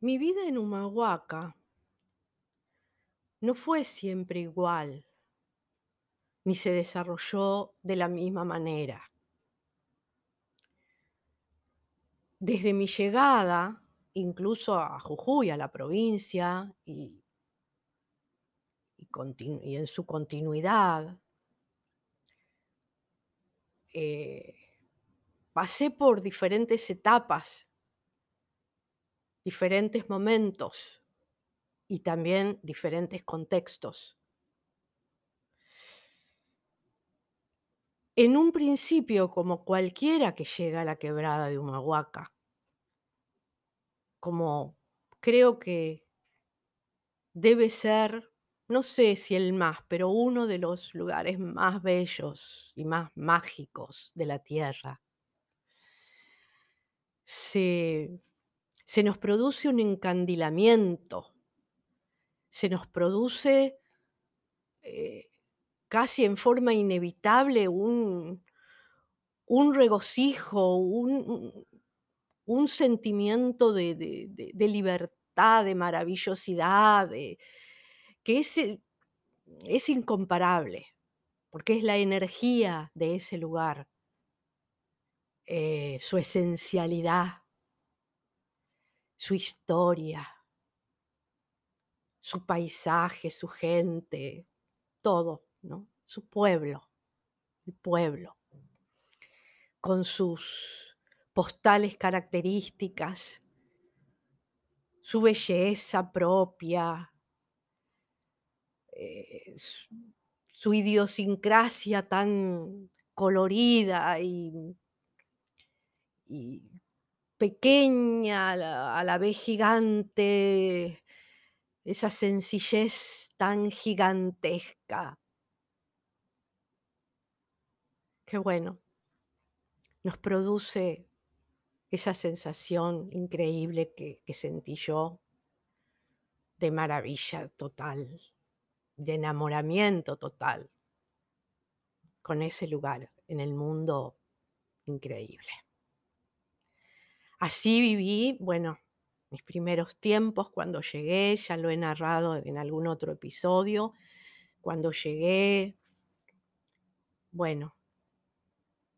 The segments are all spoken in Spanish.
Mi vida en Humahuaca no fue siempre igual, ni se desarrolló de la misma manera. Desde mi llegada, incluso a Jujuy, a la provincia, y en su continuidad eh, pasé por diferentes etapas diferentes momentos y también diferentes contextos. En un principio, como cualquiera que llega a la quebrada de Humahuaca como creo que debe ser, no sé si el más, pero uno de los lugares más bellos y más mágicos de la tierra. Se se nos produce un encandilamiento. Se nos produce, eh, casi en forma inevitable un un regocijo, un un sentimiento de de libertad, de maravillosidad, que es, eh, es incomparable, porque es la energía de ese lugar. Eh, su esencialidad. Su historia. Su paisaje, su gente, todo, ¿no? Su pueblo, el pueblo. Con sus postales características. Su belleza propia. Eh, su idiosincrasia tan colorida y pequeña, a la vez gigante, esa sencillez tan gigantesca. Que bueno. Nos produce esa sensación increíble que sentí yo de maravilla total, de enamoramiento total con ese lugar en el mundo increíble. Así viví, bueno, mis primeros tiempos cuando llegué, ya lo he narrado en algún otro episodio, cuando llegué bueno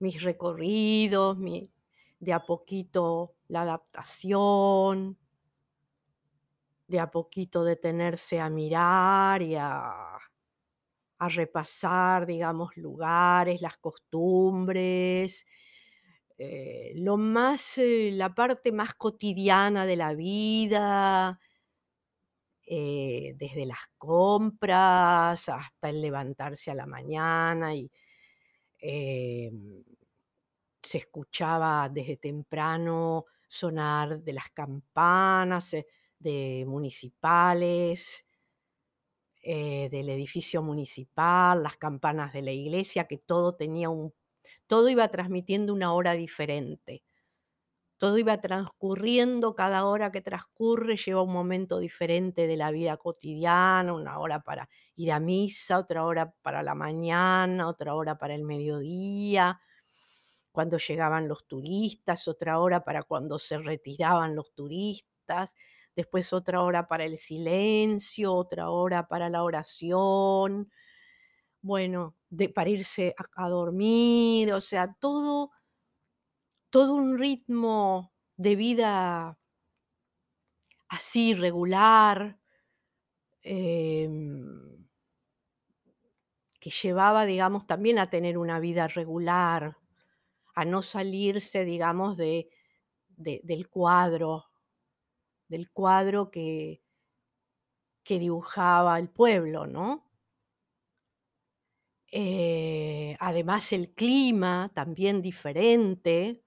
mis recorridos, mi de a poquito la adaptación de a poquito detenerse a mirar y a a repasar, digamos, lugares, las costumbres, eh, lo más, eh, la parte más cotidiana de la vida eh, desde las compras hasta el levantarse a la mañana y, se escuchaba desde temprano sonar de las campanas, de municipales del edificio municipal, las campanas de la iglesia, que todo tenía un todo iba transmitiendo una hora diferente. Todo iba transcurriendo, cada hora que transcurre lleva un momento diferente de la vida cotidiana, una hora para ir a misa, otra hora para la mañana, otra hora para el mediodía, cuando llegaban los turistas, otra hora para cuando se retiraban los turistas, después otra hora para el silencio, otra hora para la oración. Bueno, de para irse a dormir, o sea, todo todo un ritmo de vida así regular, em que llevaba, digamos, también a tener una vida regular, a no salirse, digamos, de del cuadro del cuadro que que dibujaba el pueblo, ¿no? Eh, además el clima también diferente,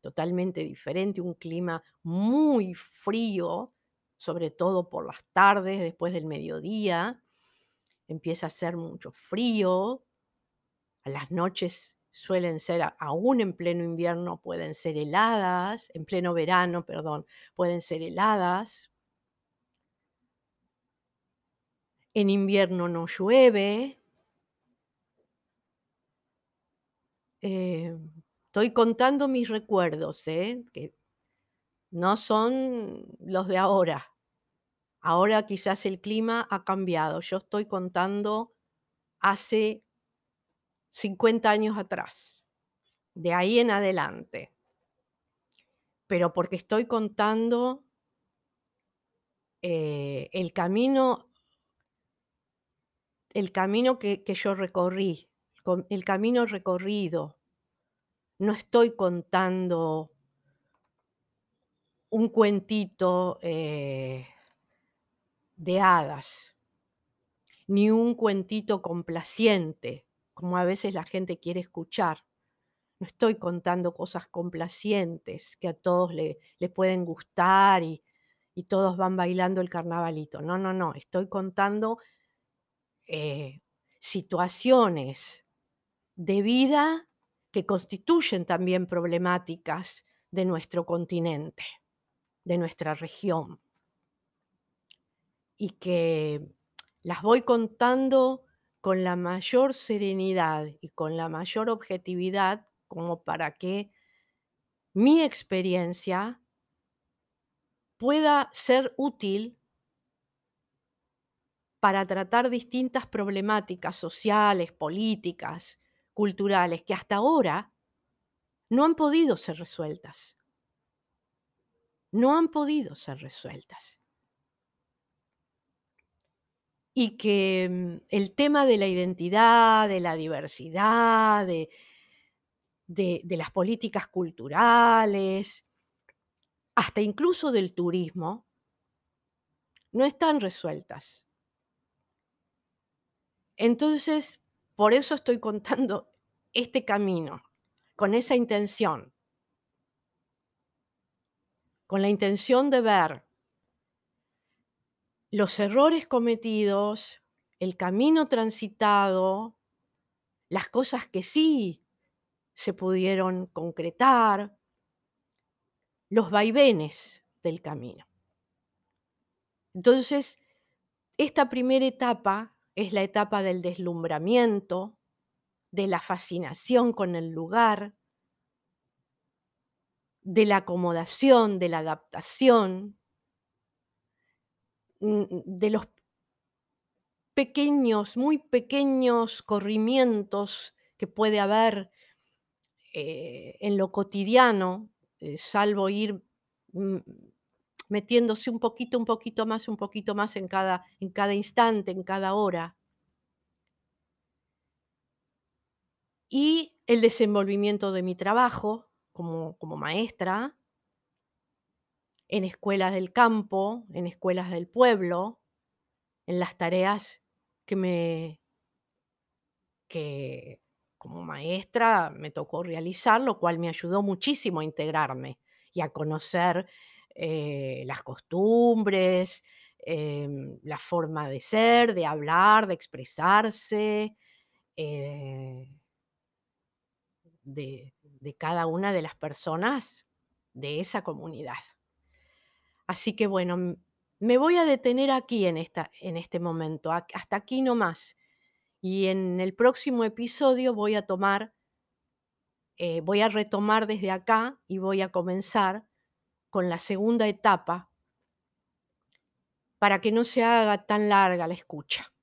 totalmente diferente, un clima muy frío, sobre todo por las tardes, después del mediodía, empieza a hacer mucho frío. A las noches suelen ser, aún en pleno invierno, pueden ser heladas, en pleno verano, perdón, pueden ser heladas. En invierno no llueve. Em, estoy contando mis recuerdos, ¿eh? Que no son los de ahora. Ahora quizás el clima ha cambiado. Yo estoy contando hace 50 años atrás, de ahí en adelante. Pero porque estoy contando eh, el camino el camino que, yo recorrí, el camino recorrido. No estoy contando un cuentito eh, de hadas, ni un cuentito complaciente, como a veces la gente quiere escuchar. No estoy contando cosas complacientes que a todos le, pueden gustar y, y todos van bailando el carnavalito. No, no, no. Estoy contando eh, situaciones de vida que constituyen también problemáticas de nuestro continente, de nuestra región, y que las voy contando con la mayor serenidad y con la mayor objetividad como para que mi experiencia pueda ser útil para tratar distintas problemáticas sociales, políticas, culturales, que hasta ahora no han podido ser resueltas. No han podido ser resueltas. Y que mm, el tema de la identidad, de la diversidad, de, de- de las políticas culturales, hasta incluso del turismo, no están resueltas. Entonces, por eso estoy contando este camino, con esa intención, con la intención de ver los errores cometidos, el camino transitado, las cosas que sí se pudieron concretar, los vaivenes del camino. Entonces, esta primera etapa es la etapa del deslumbramiento, de la fascinación con el lugar, de la acomodación, de la adaptación, mm, de los pequeños, muy pequeños corrimientos que puede haber eh, en lo cotidiano, eh, salvo ir mm, metiéndose un poquito, un poquito más, un poquito más en cada, en cada instante, en cada hora. Y el desenvolvimiento de mi trabajo como, como maestra en escuelas del campo, en escuelas del pueblo, en las tareas que me que como maestra me tocó realizar, lo cual me ayudó muchísimo a integrarme y a conocer eh, las costumbres, em, la forma de ser, de hablar, de expresarse, eh, de, cada una de las personas de esa comunidad. Así que bueno, me voy a detener aquí en, esta, en este momento, hasta aquí nomás. Y en el próximo episodio voy a tomar, eh, voy a retomar desde acá y voy a comenzar con la segunda etapa para que no se haga tan larga la escucha.